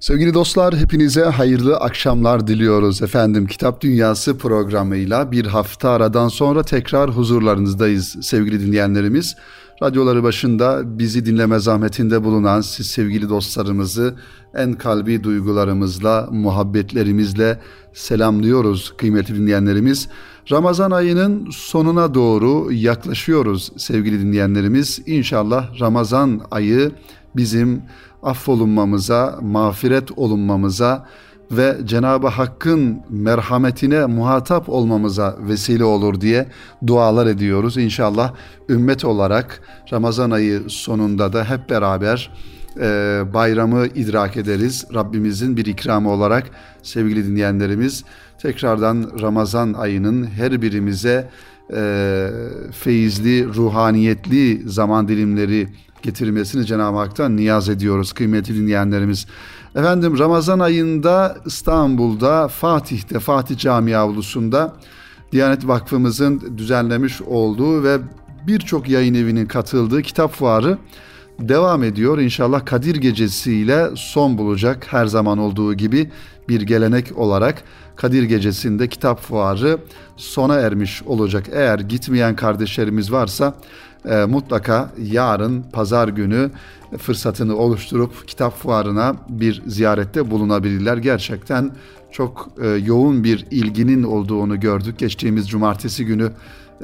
Sevgili dostlar hepinize hayırlı akşamlar diliyoruz efendim. Kitap Dünyası programıyla bir hafta aradan sonra tekrar huzurlarınızdayız sevgili dinleyenlerimiz. Radyoları başında bizi dinleme zahmetinde bulunan siz sevgili dostlarımızı en kalbi duygularımızla, muhabbetlerimizle selamlıyoruz kıymetli dinleyenlerimiz. Ramazan ayının sonuna doğru yaklaşıyoruz sevgili dinleyenlerimiz. İnşallah Ramazan ayı bizim affolunmamıza, mağfiret olunmamıza ve Cenab-ı Hakk'ın merhametine muhatap olmamıza vesile olur diye dualar ediyoruz. İnşallah ümmet olarak Ramazan ayı sonunda da hep beraber e, bayramı idrak ederiz. Rabbimizin bir ikramı olarak sevgili dinleyenlerimiz tekrardan Ramazan ayının her birimize e, feyizli, ruhaniyetli zaman dilimleri getirmesini Cenab-ı Hak'tan niyaz ediyoruz kıymetli dinleyenlerimiz. Efendim Ramazan ayında İstanbul'da Fatih'te Fatih Camii avlusunda Diyanet Vakfımızın düzenlemiş olduğu ve birçok yayın evinin katıldığı kitap fuarı devam ediyor. İnşallah Kadir Gecesi ile son bulacak her zaman olduğu gibi bir gelenek olarak Kadir Gecesi'nde kitap fuarı sona ermiş olacak. Eğer gitmeyen kardeşlerimiz varsa e, mutlaka yarın pazar günü fırsatını oluşturup kitap fuarına bir ziyarette bulunabilirler. Gerçekten çok e, yoğun bir ilginin olduğunu gördük. Geçtiğimiz cumartesi günü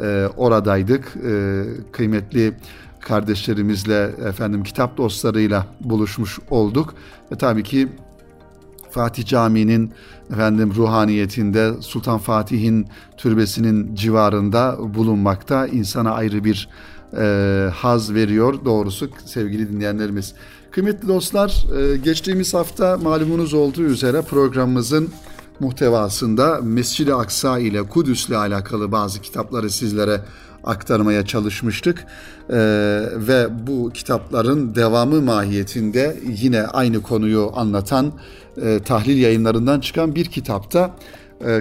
e, oradaydık. E, kıymetli kardeşlerimizle efendim kitap dostlarıyla buluşmuş olduk ve tabii ki Fatih Camii'nin efendim ruhaniyetinde Sultan Fatih'in türbesinin civarında bulunmakta insana ayrı bir e, haz veriyor doğrusu sevgili dinleyenlerimiz. Kıymetli dostlar e, geçtiğimiz hafta malumunuz olduğu üzere programımızın muhtevasında Mescid-i Aksa ile Kudüs ile alakalı bazı kitapları sizlere aktarmaya çalışmıştık. Ee, ve bu kitapların devamı mahiyetinde yine aynı konuyu anlatan e, tahlil yayınlarından çıkan bir kitapta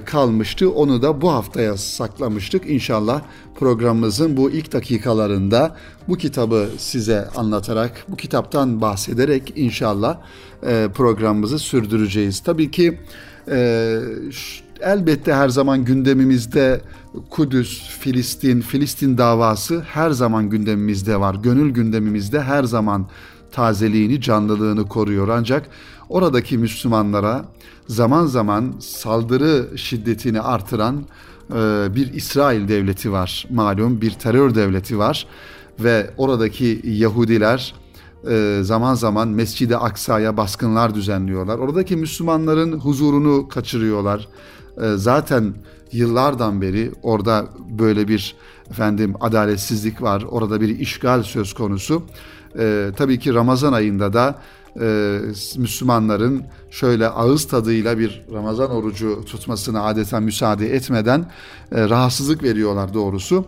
kalmıştı. Onu da bu haftaya saklamıştık. İnşallah programımızın bu ilk dakikalarında bu kitabı size anlatarak, bu kitaptan bahsederek inşallah e, programımızı sürdüreceğiz. Tabii ki e, elbette her zaman gündemimizde Kudüs, Filistin, Filistin davası her zaman gündemimizde var. Gönül gündemimizde her zaman tazeliğini, canlılığını koruyor. Ancak oradaki Müslümanlara zaman zaman saldırı şiddetini artıran e, bir İsrail devleti var. Malum bir terör devleti var ve oradaki Yahudiler e, zaman zaman Mescid-i Aksa'ya baskınlar düzenliyorlar. Oradaki Müslümanların huzurunu kaçırıyorlar. E, zaten yıllardan beri orada böyle bir efendim adaletsizlik var. Orada bir işgal söz konusu. E, tabii ki Ramazan ayında da e, Müslümanların şöyle ağız tadıyla bir Ramazan orucu tutmasına adeta müsaade etmeden e, rahatsızlık veriyorlar doğrusu.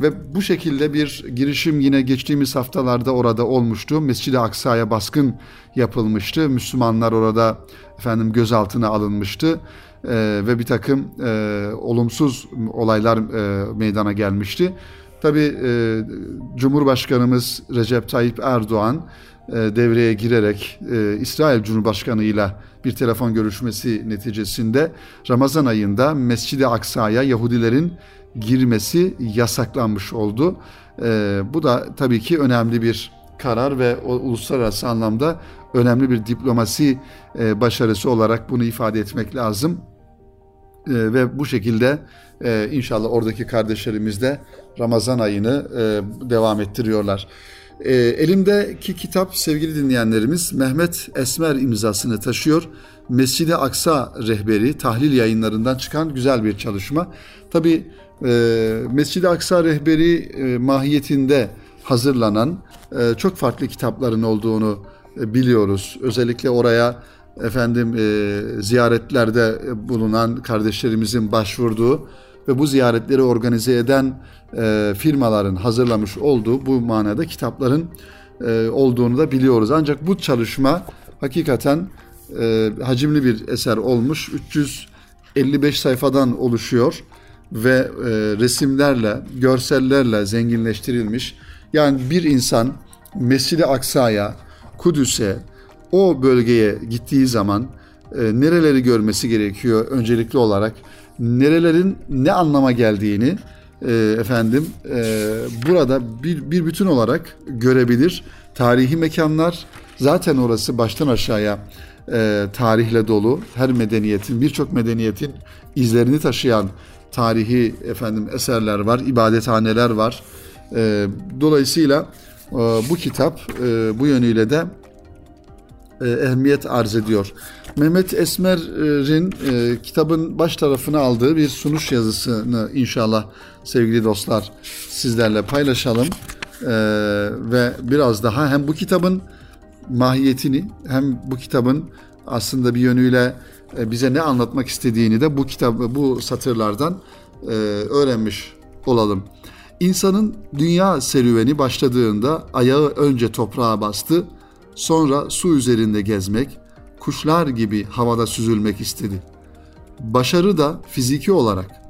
Ve bu şekilde bir girişim yine geçtiğimiz haftalarda orada olmuştu. Mescid-i Aksa'ya baskın yapılmıştı. Müslümanlar orada efendim gözaltına alınmıştı. Ee, ve bir takım e, olumsuz olaylar e, meydana gelmişti. Tabi e, Cumhurbaşkanımız Recep Tayyip Erdoğan e, devreye girerek e, İsrail Cumhurbaşkanı ile bir telefon görüşmesi neticesinde Ramazan ayında Mescid-i Aksa'ya Yahudilerin girmesi yasaklanmış oldu. E, bu da tabii ki önemli bir karar ve uluslararası anlamda önemli bir diplomasi başarısı olarak bunu ifade etmek lazım. ve bu şekilde inşallah oradaki kardeşlerimiz de Ramazan ayını devam ettiriyorlar. E, elimdeki kitap sevgili dinleyenlerimiz Mehmet Esmer imzasını taşıyor. Mescid-i Aksa rehberi tahlil yayınlarından çıkan güzel bir çalışma. Tabi e, Mescid-i Aksa rehberi e, mahiyetinde hazırlanan e, çok farklı kitapların olduğunu e, biliyoruz. Özellikle oraya efendim e, ziyaretlerde bulunan kardeşlerimizin başvurduğu ve bu ziyaretleri organize eden e, firmaların hazırlamış olduğu bu manada kitapların e, olduğunu da biliyoruz. Ancak bu çalışma hakikaten e, hacimli bir eser olmuş. 355 sayfadan oluşuyor ve e, resimlerle, görsellerle zenginleştirilmiş. Yani bir insan Mescid-i Aksa'ya, Kudüs'e, o bölgeye gittiği zaman e, nereleri görmesi gerekiyor öncelikli olarak, nerelerin ne anlama geldiğini e, efendim e, burada bir, bir bütün olarak görebilir. Tarihi mekanlar zaten orası baştan aşağıya e, tarihle dolu. Her medeniyetin, birçok medeniyetin izlerini taşıyan tarihi efendim eserler var, ibadethaneler var. E, dolayısıyla e, bu kitap e, bu yönüyle de e, ehemmiyet arz ediyor. Mehmet Esmer'in e, kitabın baş tarafına aldığı bir sunuş yazısını inşallah sevgili dostlar sizlerle paylaşalım. E, ve biraz daha hem bu kitabın mahiyetini hem bu kitabın aslında bir yönüyle e, bize ne anlatmak istediğini de bu kitap bu satırlardan e, öğrenmiş olalım. İnsanın dünya serüveni başladığında ayağı önce toprağa bastı, sonra su üzerinde gezmek, kuşlar gibi havada süzülmek istedi. Başarı da fiziki olarak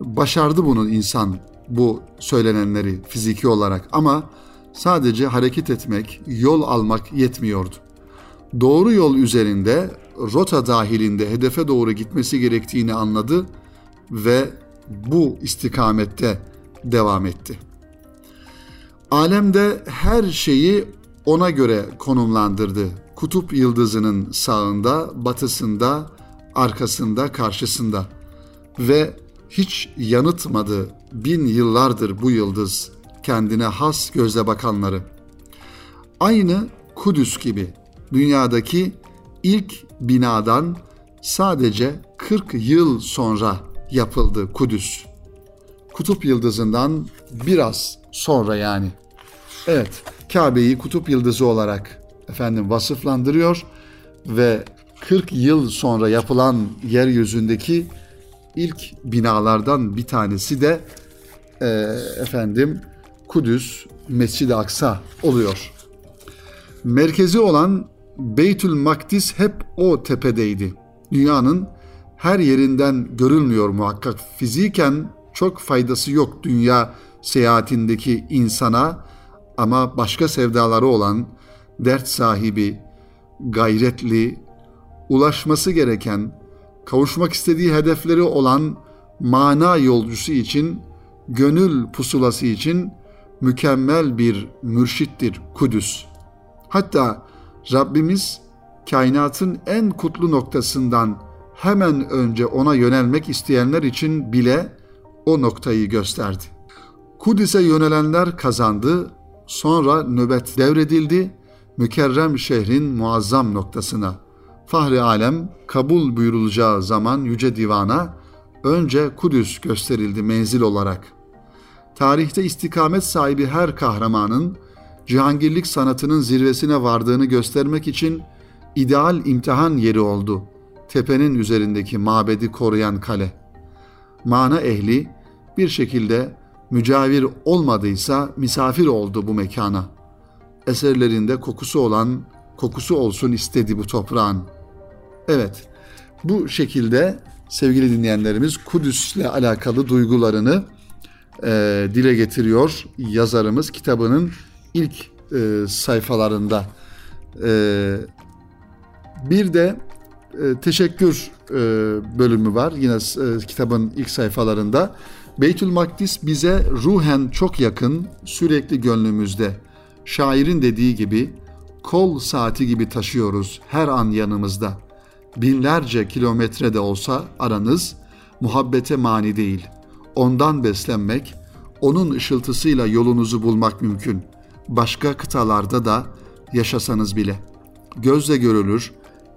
başardı bunu insan bu söylenenleri fiziki olarak ama sadece hareket etmek, yol almak yetmiyordu. Doğru yol üzerinde, rota dahilinde hedefe doğru gitmesi gerektiğini anladı ve bu istikamette devam etti. Alemde her şeyi ona göre konumlandırdı. Kutup yıldızının sağında, batısında, arkasında, karşısında ve hiç yanıtmadı bin yıllardır bu yıldız kendine has gözle bakanları. Aynı Kudüs gibi dünyadaki ilk binadan sadece 40 yıl sonra yapıldı Kudüs. Kutup yıldızından biraz sonra yani. Evet, Kabe'yi kutup yıldızı olarak efendim vasıflandırıyor ve 40 yıl sonra yapılan yeryüzündeki ilk binalardan bir tanesi de e, efendim Kudüs Mescid-i Aksa oluyor. Merkezi olan Beytül Makdis hep o tepedeydi. Dünyanın her yerinden görülmüyor muhakkak. Fiziken çok faydası yok dünya seyahatindeki insana ama başka sevdaları olan dert sahibi, gayretli, ulaşması gereken, kavuşmak istediği hedefleri olan mana yolcusu için, gönül pusulası için mükemmel bir mürşittir Kudüs. Hatta Rabbimiz kainatın en kutlu noktasından hemen önce ona yönelmek isteyenler için bile o noktayı gösterdi. Kudüs'e yönelenler kazandı, sonra nöbet devredildi, mükerrem şehrin muazzam noktasına. Fahri alem kabul buyurulacağı zaman Yüce Divan'a önce Kudüs gösterildi menzil olarak. Tarihte istikamet sahibi her kahramanın cihangirlik sanatının zirvesine vardığını göstermek için ideal imtihan yeri oldu. Tepenin üzerindeki mabedi koruyan kale. Mana ehli bir şekilde mücavir olmadıysa misafir oldu bu mekana. Eserlerinde kokusu olan kokusu olsun istedi bu toprağın. Evet, bu şekilde sevgili dinleyenlerimiz Kudüs'le alakalı duygularını e, dile getiriyor yazarımız kitabının ilk e, sayfalarında. E, bir de e, teşekkür e, bölümü var yine e, kitabın ilk sayfalarında. Beytül Makdis bize ruhen çok yakın, sürekli gönlümüzde. Şairin dediği gibi kol saati gibi taşıyoruz her an yanımızda. Binlerce kilometre de olsa aranız muhabbete mani değil. Ondan beslenmek, onun ışıltısıyla yolunuzu bulmak mümkün. Başka kıtalarda da yaşasanız bile. Gözle görülür,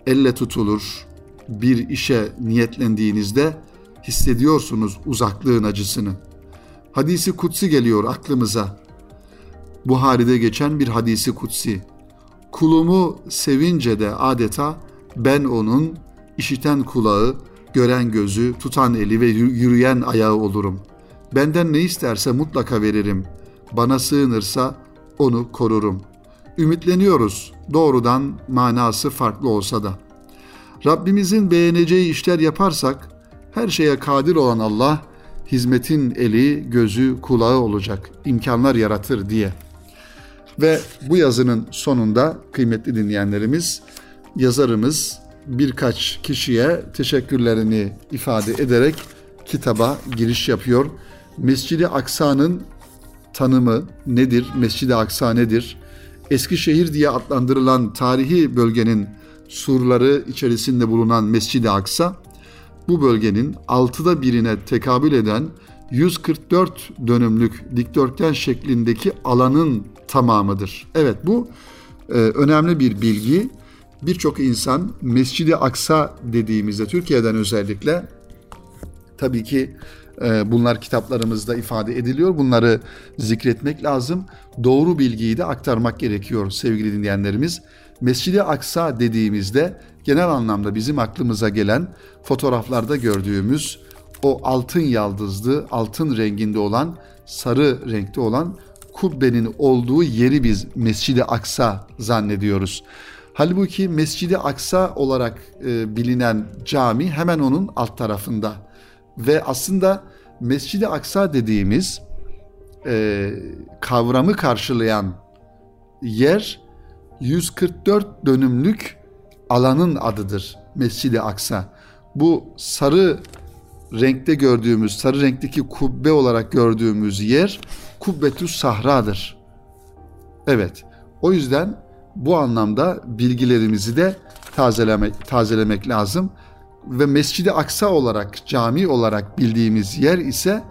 elle tutulur bir işe niyetlendiğinizde hissediyorsunuz uzaklığın acısını. Hadisi kutsi geliyor aklımıza. Buhari'de geçen bir hadisi kutsi. Kulumu sevince de adeta ben onun işiten kulağı, gören gözü, tutan eli ve yürüyen ayağı olurum. Benden ne isterse mutlaka veririm. Bana sığınırsa onu korurum. Ümitleniyoruz doğrudan manası farklı olsa da. Rabbimizin beğeneceği işler yaparsak her şeye kadir olan Allah hizmetin eli, gözü, kulağı olacak, imkanlar yaratır diye. Ve bu yazının sonunda kıymetli dinleyenlerimiz yazarımız birkaç kişiye teşekkürlerini ifade ederek kitaba giriş yapıyor. Mescidi Aksa'nın tanımı nedir? Mescidi Aksa nedir? Eskişehir diye adlandırılan tarihi bölgenin surları içerisinde bulunan Mescid-i Aksa, bu bölgenin altıda birine tekabül eden 144 dönümlük dikdörtgen şeklindeki alanın tamamıdır. Evet bu e, önemli bir bilgi. Birçok insan Mescid-i Aksa dediğimizde Türkiye'den özellikle tabii ki e, bunlar kitaplarımızda ifade ediliyor. Bunları zikretmek lazım. Doğru bilgiyi de aktarmak gerekiyor sevgili dinleyenlerimiz. Mescid-i Aksa dediğimizde genel anlamda bizim aklımıza gelen fotoğraflarda gördüğümüz o altın yaldızlı, altın renginde olan, sarı renkte olan kubbenin olduğu yeri biz Mescid-i Aksa zannediyoruz. Halbuki Mescid-i Aksa olarak e, bilinen cami hemen onun alt tarafında. Ve aslında Mescid-i Aksa dediğimiz e, kavramı karşılayan yer 144 dönümlük alanın adıdır Mescid-i Aksa. Bu sarı renkte gördüğümüz, sarı renkteki kubbe olarak gördüğümüz yer Kubbetü Sahra'dır. Evet, o yüzden bu anlamda bilgilerimizi de tazelemek, tazelemek lazım. Ve Mescid-i Aksa olarak, cami olarak bildiğimiz yer ise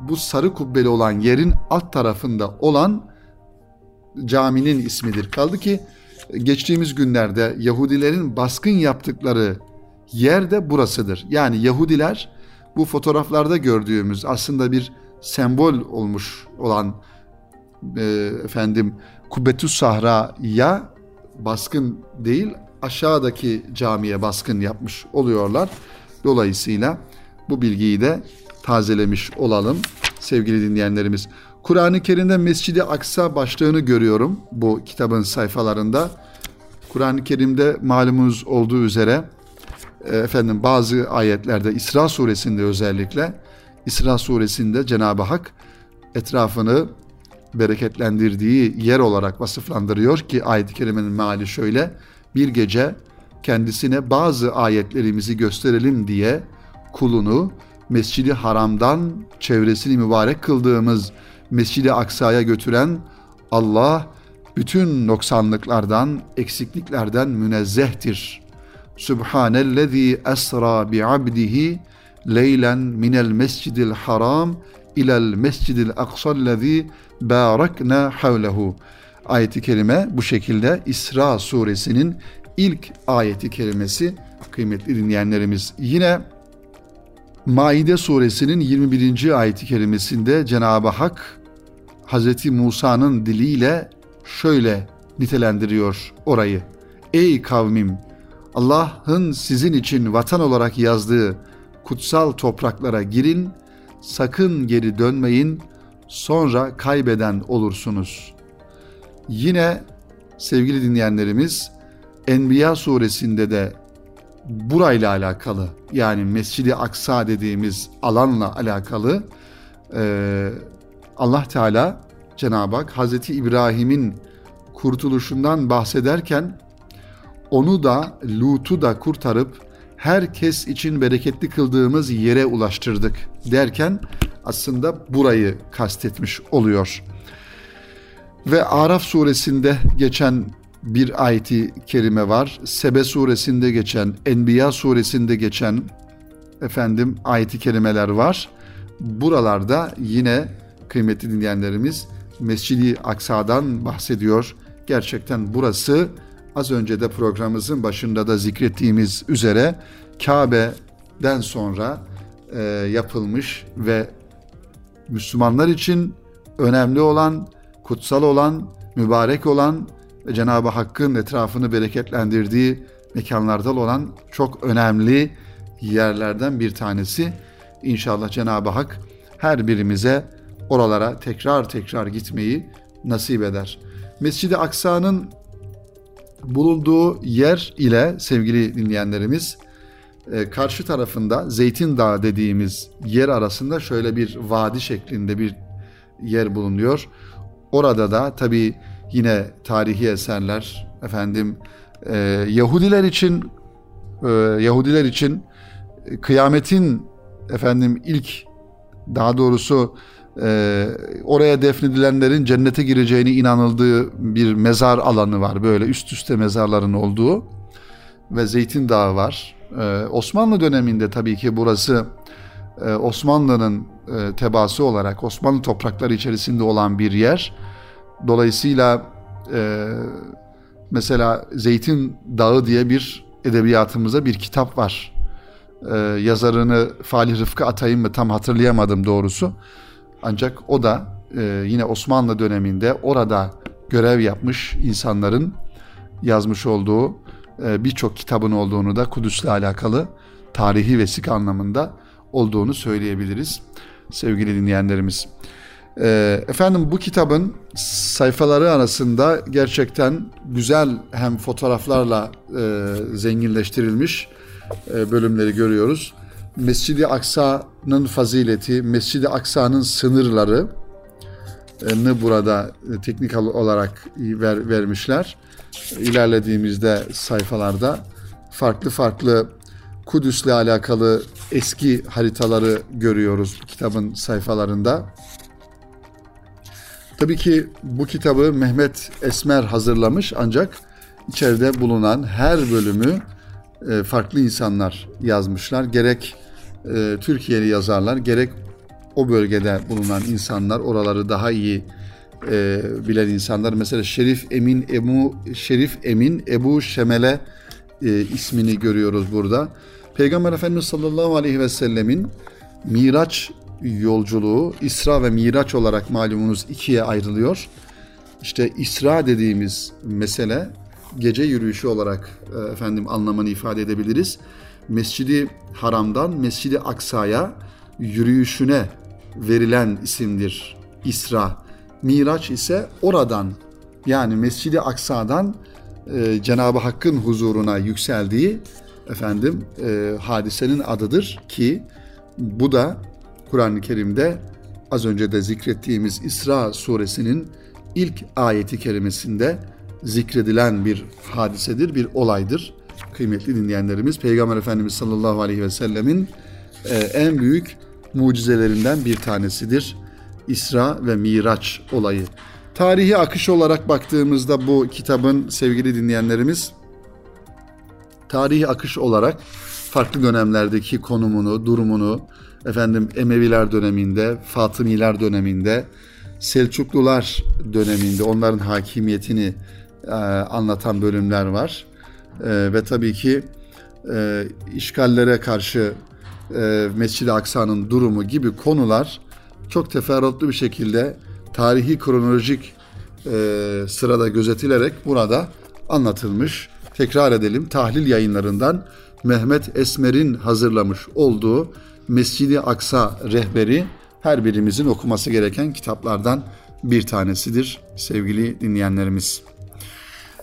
bu sarı kubbeli olan yerin alt tarafında olan caminin ismidir. Kaldı ki geçtiğimiz günlerde Yahudilerin baskın yaptıkları yer de burasıdır. Yani Yahudiler bu fotoğraflarda gördüğümüz aslında bir sembol olmuş olan e, efendim Kubbetü Sahra'ya baskın değil aşağıdaki camiye baskın yapmış oluyorlar. Dolayısıyla bu bilgiyi de tazelemiş olalım sevgili dinleyenlerimiz. Kur'an-ı Kerim'de Mescid-i Aksa başlığını görüyorum bu kitabın sayfalarında. Kur'an-ı Kerim'de malumunuz olduğu üzere e, efendim bazı ayetlerde İsra suresinde özellikle İsra suresinde Cenab-ı Hak etrafını bereketlendirdiği yer olarak vasıflandırıyor ki ayet-i kerimenin meali şöyle bir gece kendisine bazı ayetlerimizi gösterelim diye kulunu Mescidi Haram'dan çevresini mübarek kıldığımız Mescid-i Aksa'ya götüren Allah bütün noksanlıklardan, eksikliklerden münezzehtir. Subhanellezi esra bi abdihi leylen minel mescidil haram ilel mescidil aksallezi barakna havlehu. Ayeti kerime bu şekilde İsra suresinin ilk ayeti kerimesi kıymetli dinleyenlerimiz. Yine Maide suresinin 21. ayeti kerimesinde Cenab-ı Hak Hz. Musa'nın diliyle şöyle nitelendiriyor orayı. Ey kavmim! Allah'ın sizin için vatan olarak yazdığı kutsal topraklara girin, sakın geri dönmeyin, sonra kaybeden olursunuz. Yine sevgili dinleyenlerimiz Enbiya suresinde de burayla alakalı yani Mescid-i Aksa dediğimiz alanla alakalı e, Allah Teala Cenab-ı Hak Hazreti İbrahim'in kurtuluşundan bahsederken onu da Lut'u da kurtarıp herkes için bereketli kıldığımız yere ulaştırdık derken aslında burayı kastetmiş oluyor. Ve Araf suresinde geçen bir ayeti kerime var. Sebe suresinde geçen, Enbiya suresinde geçen efendim ayeti kerimeler var. Buralarda yine kıymetli dinleyenlerimiz Mescidi Aksa'dan bahsediyor. Gerçekten burası az önce de programımızın başında da zikrettiğimiz üzere Kabe'den sonra e, yapılmış ve Müslümanlar için önemli olan, kutsal olan, mübarek olan ve Cenab-ı Hakk'ın etrafını bereketlendirdiği mekanlardan olan çok önemli yerlerden bir tanesi. İnşallah Cenab-ı Hak her birimize oralara tekrar tekrar gitmeyi nasip eder. Mescid-i Aksa'nın bulunduğu yer ile sevgili dinleyenlerimiz e, karşı tarafında Zeytin Dağı dediğimiz yer arasında şöyle bir vadi şeklinde bir yer bulunuyor. Orada da tabi yine tarihi eserler efendim e, Yahudiler için e, Yahudiler için kıyametin efendim ilk daha doğrusu e, oraya defnedilenlerin cennete gireceğini inanıldığı bir mezar alanı var. Böyle üst üste mezarların olduğu ve Zeytin Dağı var. E, Osmanlı döneminde tabii ki burası e, Osmanlı'nın e, tebaası olarak Osmanlı toprakları içerisinde olan bir yer. Dolayısıyla e, mesela Zeytin Dağı diye bir edebiyatımıza bir kitap var. E, yazarını Falih Rıfkı Atay'ın mı tam hatırlayamadım doğrusu. Ancak o da e, yine Osmanlı döneminde orada görev yapmış insanların yazmış olduğu e, birçok kitabın olduğunu da Kudüs'le alakalı tarihi vesik anlamında olduğunu söyleyebiliriz sevgili dinleyenlerimiz. E, efendim bu kitabın sayfaları arasında gerçekten güzel hem fotoğraflarla e, zenginleştirilmiş e, bölümleri görüyoruz. Mescid-i Aksa'nın fazileti, Mescid-i Aksa'nın sınırları ne burada teknik olarak ver, vermişler. İlerlediğimizde sayfalarda farklı farklı Kudüs'le alakalı eski haritaları görüyoruz kitabın sayfalarında. Tabii ki bu kitabı Mehmet Esmer hazırlamış ancak içeride bulunan her bölümü farklı insanlar yazmışlar. Gerek e, Türkiye'li yazarlar gerek o bölgede bulunan insanlar oraları daha iyi e, bilen insanlar mesela Şerif Emin Ebu Şerif Emin Ebu Şemele e, ismini görüyoruz burada. Peygamber Efendimiz sallallahu aleyhi ve sellemin Miraç yolculuğu İsra ve Miraç olarak malumunuz ikiye ayrılıyor. İşte İsra dediğimiz mesele gece yürüyüşü olarak e, efendim anlamını ifade edebiliriz. Mescidi Haram'dan Mescidi Aksa'ya yürüyüşüne verilen isimdir İsra. Miraç ise oradan yani Mescidi Aksa'dan e, Cenab-ı Hakk'ın huzuruna yükseldiği efendim e, hadisenin adıdır ki bu da Kur'an-ı Kerim'de az önce de zikrettiğimiz İsra suresinin ilk ayeti kerimesinde zikredilen bir hadisedir, bir olaydır kıymetli dinleyenlerimiz Peygamber Efendimiz sallallahu aleyhi ve sellemin e, en büyük mucizelerinden bir tanesidir. İsra ve Miraç olayı. Tarihi akış olarak baktığımızda bu kitabın sevgili dinleyenlerimiz tarihi akış olarak farklı dönemlerdeki konumunu, durumunu efendim Emeviler döneminde, Fatımiler döneminde, Selçuklular döneminde onların hakimiyetini e, anlatan bölümler var e, ve tabii ki e, işgallere karşı e, Mescid-i Aksa'nın durumu gibi konular çok teferruatlı bir şekilde tarihi kronolojik e, sırada gözetilerek burada anlatılmış. Tekrar edelim tahlil yayınlarından Mehmet Esmer'in hazırlamış olduğu Mescid-i Aksa rehberi her birimizin okuması gereken kitaplardan bir tanesidir sevgili dinleyenlerimiz.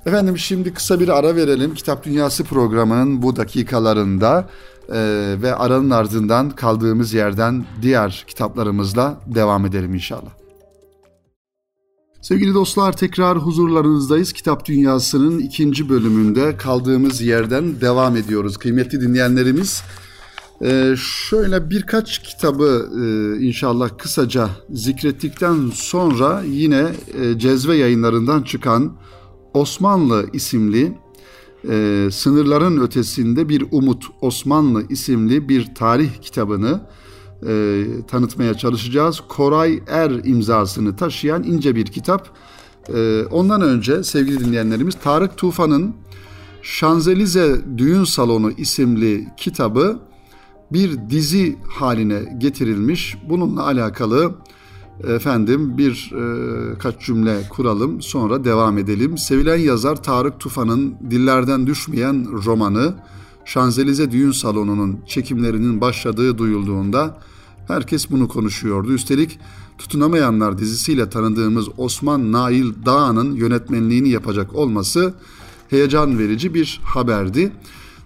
Efendim şimdi kısa bir ara verelim. Kitap Dünyası programının bu dakikalarında e, ve aranın ardından kaldığımız yerden diğer kitaplarımızla devam edelim inşallah. Sevgili dostlar tekrar huzurlarınızdayız. Kitap Dünyası'nın ikinci bölümünde kaldığımız yerden devam ediyoruz. Kıymetli dinleyenlerimiz ee, şöyle birkaç kitabı e, inşallah kısaca zikrettikten sonra yine e, Cezve yayınlarından çıkan Osmanlı isimli e, Sınırların Ötesinde Bir Umut Osmanlı isimli bir tarih kitabını e, tanıtmaya çalışacağız. Koray Er imzasını taşıyan ince bir kitap. E, ondan önce sevgili dinleyenlerimiz Tarık Tufan'ın Şanzelize Düğün Salonu isimli kitabı bir dizi haline getirilmiş. Bununla alakalı efendim bir e, kaç cümle kuralım sonra devam edelim. Sevilen yazar Tarık Tufan'ın dillerden düşmeyen romanı Şanzelize Düğün Salonu'nun çekimlerinin başladığı duyulduğunda herkes bunu konuşuyordu. Üstelik Tutunamayanlar dizisiyle tanıdığımız Osman Nail Dağ'ın yönetmenliğini yapacak olması heyecan verici bir haberdi.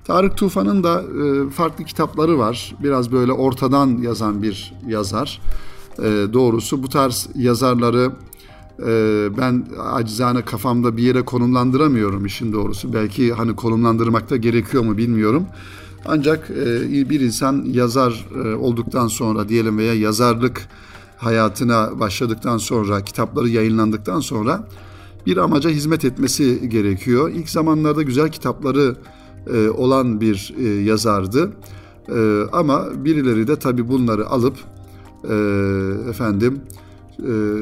Tarık Tufan'ın da e, farklı kitapları var. Biraz böyle ortadan yazan bir yazar. E, doğrusu bu tarz yazarları Ee, ben acizane kafamda bir yere konumlandıramıyorum işin doğrusu. Belki hani konumlandırmakta gerekiyor mu bilmiyorum. Ancak e, bir insan yazar e, olduktan sonra diyelim veya yazarlık hayatına başladıktan sonra, kitapları yayınlandıktan sonra bir amaca hizmet etmesi gerekiyor. İlk zamanlarda güzel kitapları e, olan bir yazardı. Ama birileri de tabii bunları alıp efendim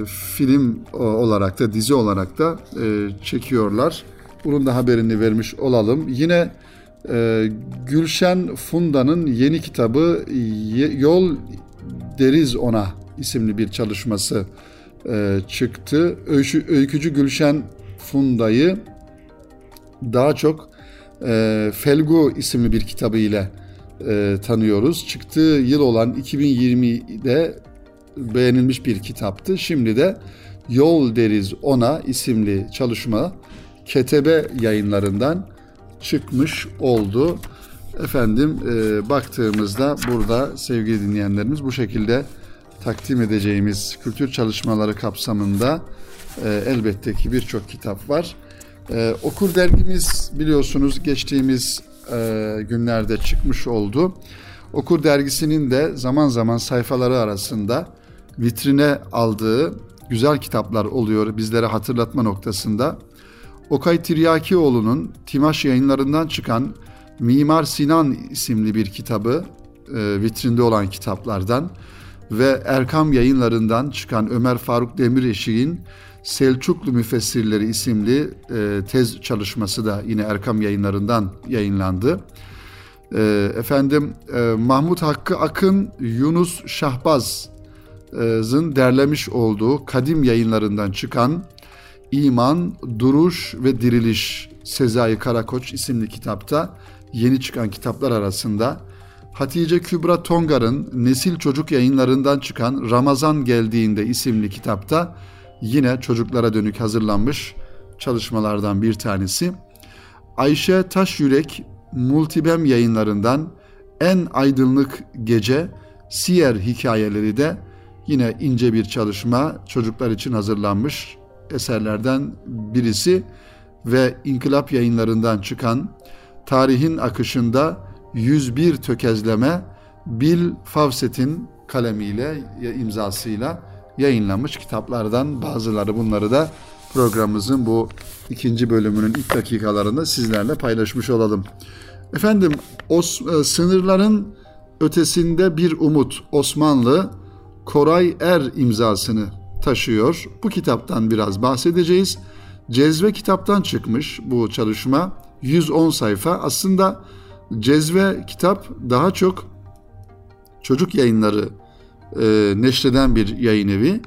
film olarak da dizi olarak da çekiyorlar. Bunun da haberini vermiş olalım. Yine ee, Gülşen Funda'nın yeni kitabı Yol Deriz Ona isimli bir çalışması e, çıktı. öykücü Gülşen Funda'yı daha çok e, Felgu isimli bir kitabı ile e, tanıyoruz. Çıktığı yıl olan 2020'de beğenilmiş bir kitaptı. Şimdi de Yol Deriz Ona isimli çalışma Ketebe yayınlarından çıkmış oldu. Efendim e, baktığımızda burada sevgili dinleyenlerimiz bu şekilde takdim edeceğimiz kültür çalışmaları kapsamında e, elbette ki birçok kitap var. E, Okur dergimiz biliyorsunuz geçtiğimiz e, günlerde çıkmış oldu. Okur dergisinin de zaman zaman sayfaları arasında vitrine aldığı güzel kitaplar oluyor bizlere hatırlatma noktasında. Okay Tiryakioğlu'nun Timaş yayınlarından çıkan Mimar Sinan isimli bir kitabı e, vitrinde olan kitaplardan ve Erkam yayınlarından çıkan Ömer Faruk Demireşik'in Selçuklu Müfessirleri isimli e, tez çalışması da yine Erkam yayınlarından yayınlandı. E, efendim e, Mahmut Hakkı Akın Yunus Şahbaz'ın derlemiş olduğu kadim yayınlarından çıkan İman, Duruş ve Diriliş Sezai Karakoç isimli kitapta yeni çıkan kitaplar arasında Hatice Kübra Tongar'ın Nesil Çocuk yayınlarından çıkan Ramazan Geldiğinde isimli kitapta yine çocuklara dönük hazırlanmış çalışmalardan bir tanesi. Ayşe Taşyürek Multibem yayınlarından En Aydınlık Gece Siyer hikayeleri de yine ince bir çalışma çocuklar için hazırlanmış eserlerden birisi ve İnkılap yayınlarından çıkan Tarihin Akışında 101 Tökezleme Bill Fawcett'in kalemiyle, imzasıyla yayınlanmış kitaplardan bazıları bunları da programımızın bu ikinci bölümünün ilk dakikalarında sizlerle paylaşmış olalım. Efendim o e, sınırların ötesinde bir umut Osmanlı Koray Er imzasını taşıyor. Bu kitaptan biraz bahsedeceğiz. Cezve kitaptan çıkmış bu çalışma. 110 sayfa. Aslında Cezve kitap daha çok çocuk yayınları e, neşreden bir yayın evi.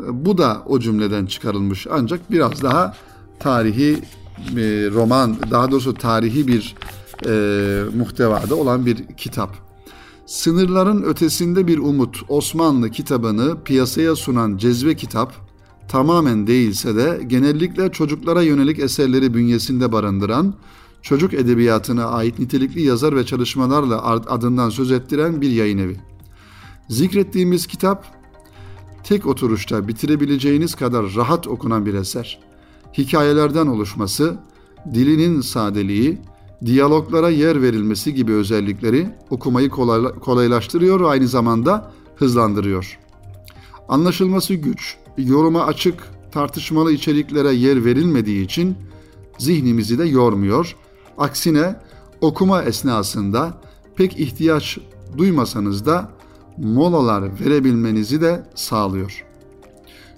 Bu da o cümleden çıkarılmış ancak biraz daha tarihi e, roman, daha doğrusu tarihi bir e, muhtevada olan bir kitap. Sınırların ötesinde bir umut Osmanlı kitabını piyasaya sunan cezve kitap tamamen değilse de genellikle çocuklara yönelik eserleri bünyesinde barındıran, çocuk edebiyatına ait nitelikli yazar ve çalışmalarla adından söz ettiren bir yayın evi. Zikrettiğimiz kitap tek oturuşta bitirebileceğiniz kadar rahat okunan bir eser. Hikayelerden oluşması, dilinin sadeliği, diyaloglara yer verilmesi gibi özellikleri okumayı kolaylaştırıyor aynı zamanda hızlandırıyor. Anlaşılması güç, yoruma açık, tartışmalı içeriklere yer verilmediği için zihnimizi de yormuyor. Aksine okuma esnasında pek ihtiyaç duymasanız da molalar verebilmenizi de sağlıyor.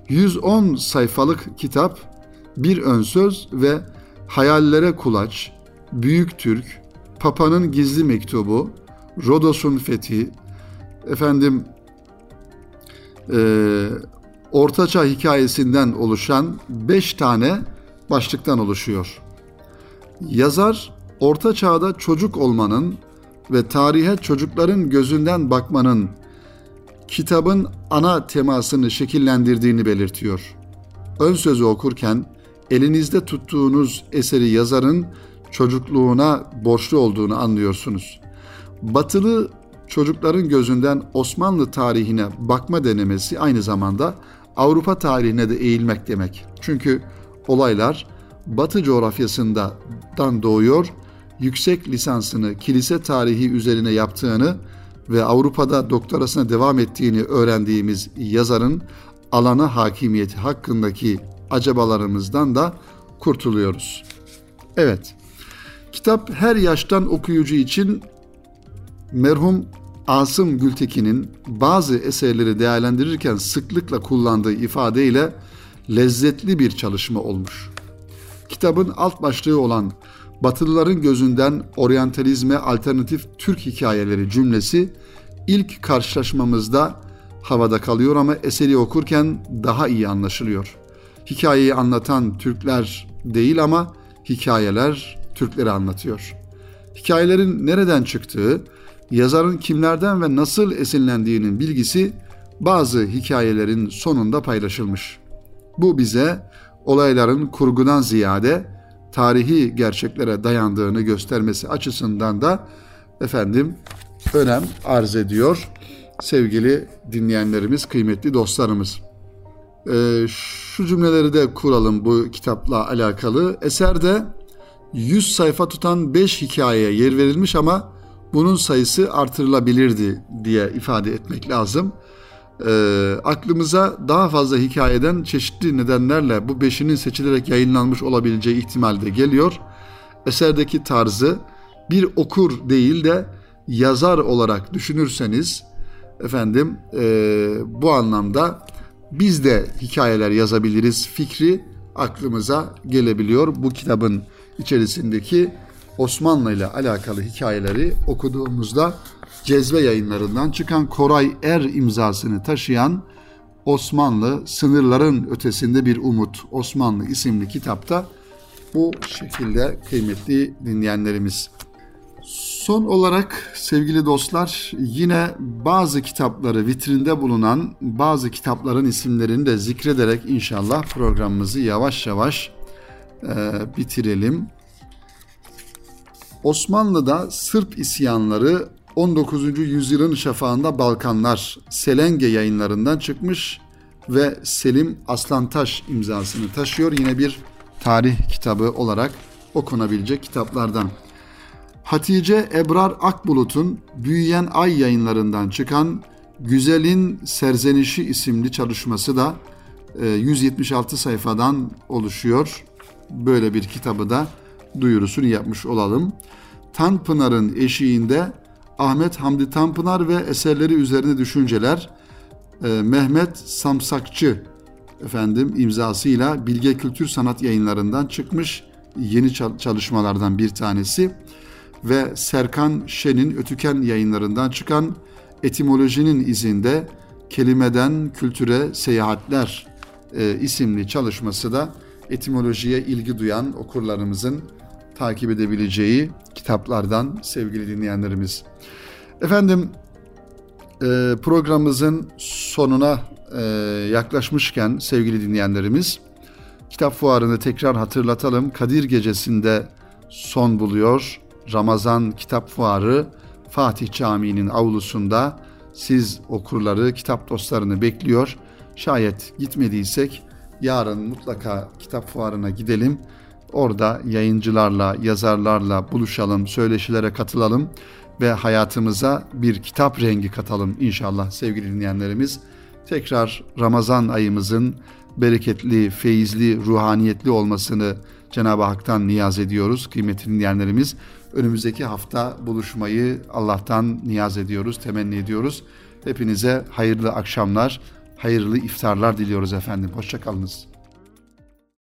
110 sayfalık kitap bir ön söz ve hayallere kulaç, Büyük Türk, Papa'nın gizli mektubu, Rodos'un fethi, efendim e, Ortaçağ hikayesinden oluşan beş tane başlıktan oluşuyor. Yazar Orta Çağ'da çocuk olmanın ve tarihe çocukların gözünden bakmanın kitabın ana temasını şekillendirdiğini belirtiyor. Ön sözü okurken elinizde tuttuğunuz eseri yazarın çocukluğuna borçlu olduğunu anlıyorsunuz. Batılı çocukların gözünden Osmanlı tarihine bakma denemesi aynı zamanda Avrupa tarihine de eğilmek demek. Çünkü olaylar Batı coğrafyasından doğuyor, yüksek lisansını kilise tarihi üzerine yaptığını ve Avrupa'da doktorasına devam ettiğini öğrendiğimiz yazarın alana hakimiyeti hakkındaki acabalarımızdan da kurtuluyoruz. Evet, kitap her yaştan okuyucu için merhum Asım Gültekin'in bazı eserleri değerlendirirken sıklıkla kullandığı ifadeyle lezzetli bir çalışma olmuş. Kitabın alt başlığı olan Batılıların gözünden oryantalizme alternatif Türk hikayeleri cümlesi ilk karşılaşmamızda havada kalıyor ama eseri okurken daha iyi anlaşılıyor. Hikayeyi anlatan Türkler değil ama hikayeler Türkleri anlatıyor. Hikayelerin nereden çıktığı, yazarın kimlerden ve nasıl esinlendiğinin bilgisi bazı hikayelerin sonunda paylaşılmış. Bu bize olayların kurgudan ziyade tarihi gerçeklere dayandığını göstermesi açısından da efendim önem arz ediyor sevgili dinleyenlerimiz, kıymetli dostlarımız. Ee, şu cümleleri de kuralım bu kitapla alakalı. Eserde 100 sayfa tutan 5 hikayeye yer verilmiş ama bunun sayısı artırılabilirdi diye ifade etmek lazım. Ee, aklımıza daha fazla hikayeden çeşitli nedenlerle bu beşinin seçilerek yayınlanmış olabileceği ihtimal de geliyor. Eserdeki tarzı bir okur değil de yazar olarak düşünürseniz efendim e, bu anlamda biz de hikayeler yazabiliriz fikri aklımıza gelebiliyor. Bu kitabın içerisindeki Osmanlı ile alakalı hikayeleri okuduğumuzda Cezve yayınlarından çıkan Koray Er imzasını taşıyan Osmanlı Sınırların Ötesinde Bir Umut Osmanlı isimli kitapta bu şekilde kıymetli dinleyenlerimiz. Son olarak sevgili dostlar yine bazı kitapları vitrinde bulunan bazı kitapların isimlerini de zikrederek inşallah programımızı yavaş yavaş e, bitirelim. Osmanlı'da Sırp isyanları 19. yüzyılın şafağında Balkanlar Selenge yayınlarından çıkmış ve Selim Aslantaş imzasını taşıyor. Yine bir tarih kitabı olarak okunabilecek kitaplardan. Hatice Ebrar Akbulut'un Büyüyen Ay yayınlarından çıkan Güzelin Serzenişi isimli çalışması da 176 e, sayfadan oluşuyor. Böyle bir kitabı da duyurusunu yapmış olalım. Tanpınar'ın eşiğinde Ahmet Hamdi Tanpınar ve eserleri üzerine düşünceler e, Mehmet Samsakçı efendim imzasıyla Bilge Kültür Sanat Yayınlarından çıkmış yeni çalışmalardan bir tanesi ve Serkan Şen'in Ötüken yayınlarından çıkan Etimolojinin izinde Kelimeden Kültüre Seyahatler e, isimli çalışması da etimolojiye ilgi duyan okurlarımızın takip edebileceği kitaplardan sevgili dinleyenlerimiz. Efendim e, programımızın sonuna e, yaklaşmışken sevgili dinleyenlerimiz kitap fuarını tekrar hatırlatalım. Kadir Gecesi'nde son buluyor. Ramazan Kitap Fuarı Fatih Camii'nin avlusunda siz okurları, kitap dostlarını bekliyor. Şayet gitmediysek yarın mutlaka kitap fuarına gidelim. Orada yayıncılarla, yazarlarla buluşalım, söyleşilere katılalım ve hayatımıza bir kitap rengi katalım inşallah sevgili dinleyenlerimiz. Tekrar Ramazan ayımızın bereketli, feyizli, ruhaniyetli olmasını Cenab-ı Hak'tan niyaz ediyoruz kıymetli dinleyenlerimiz. Önümüzdeki hafta buluşmayı Allah'tan niyaz ediyoruz, temenni ediyoruz. Hepinize hayırlı akşamlar, hayırlı iftarlar diliyoruz efendim. Hoşçakalınız.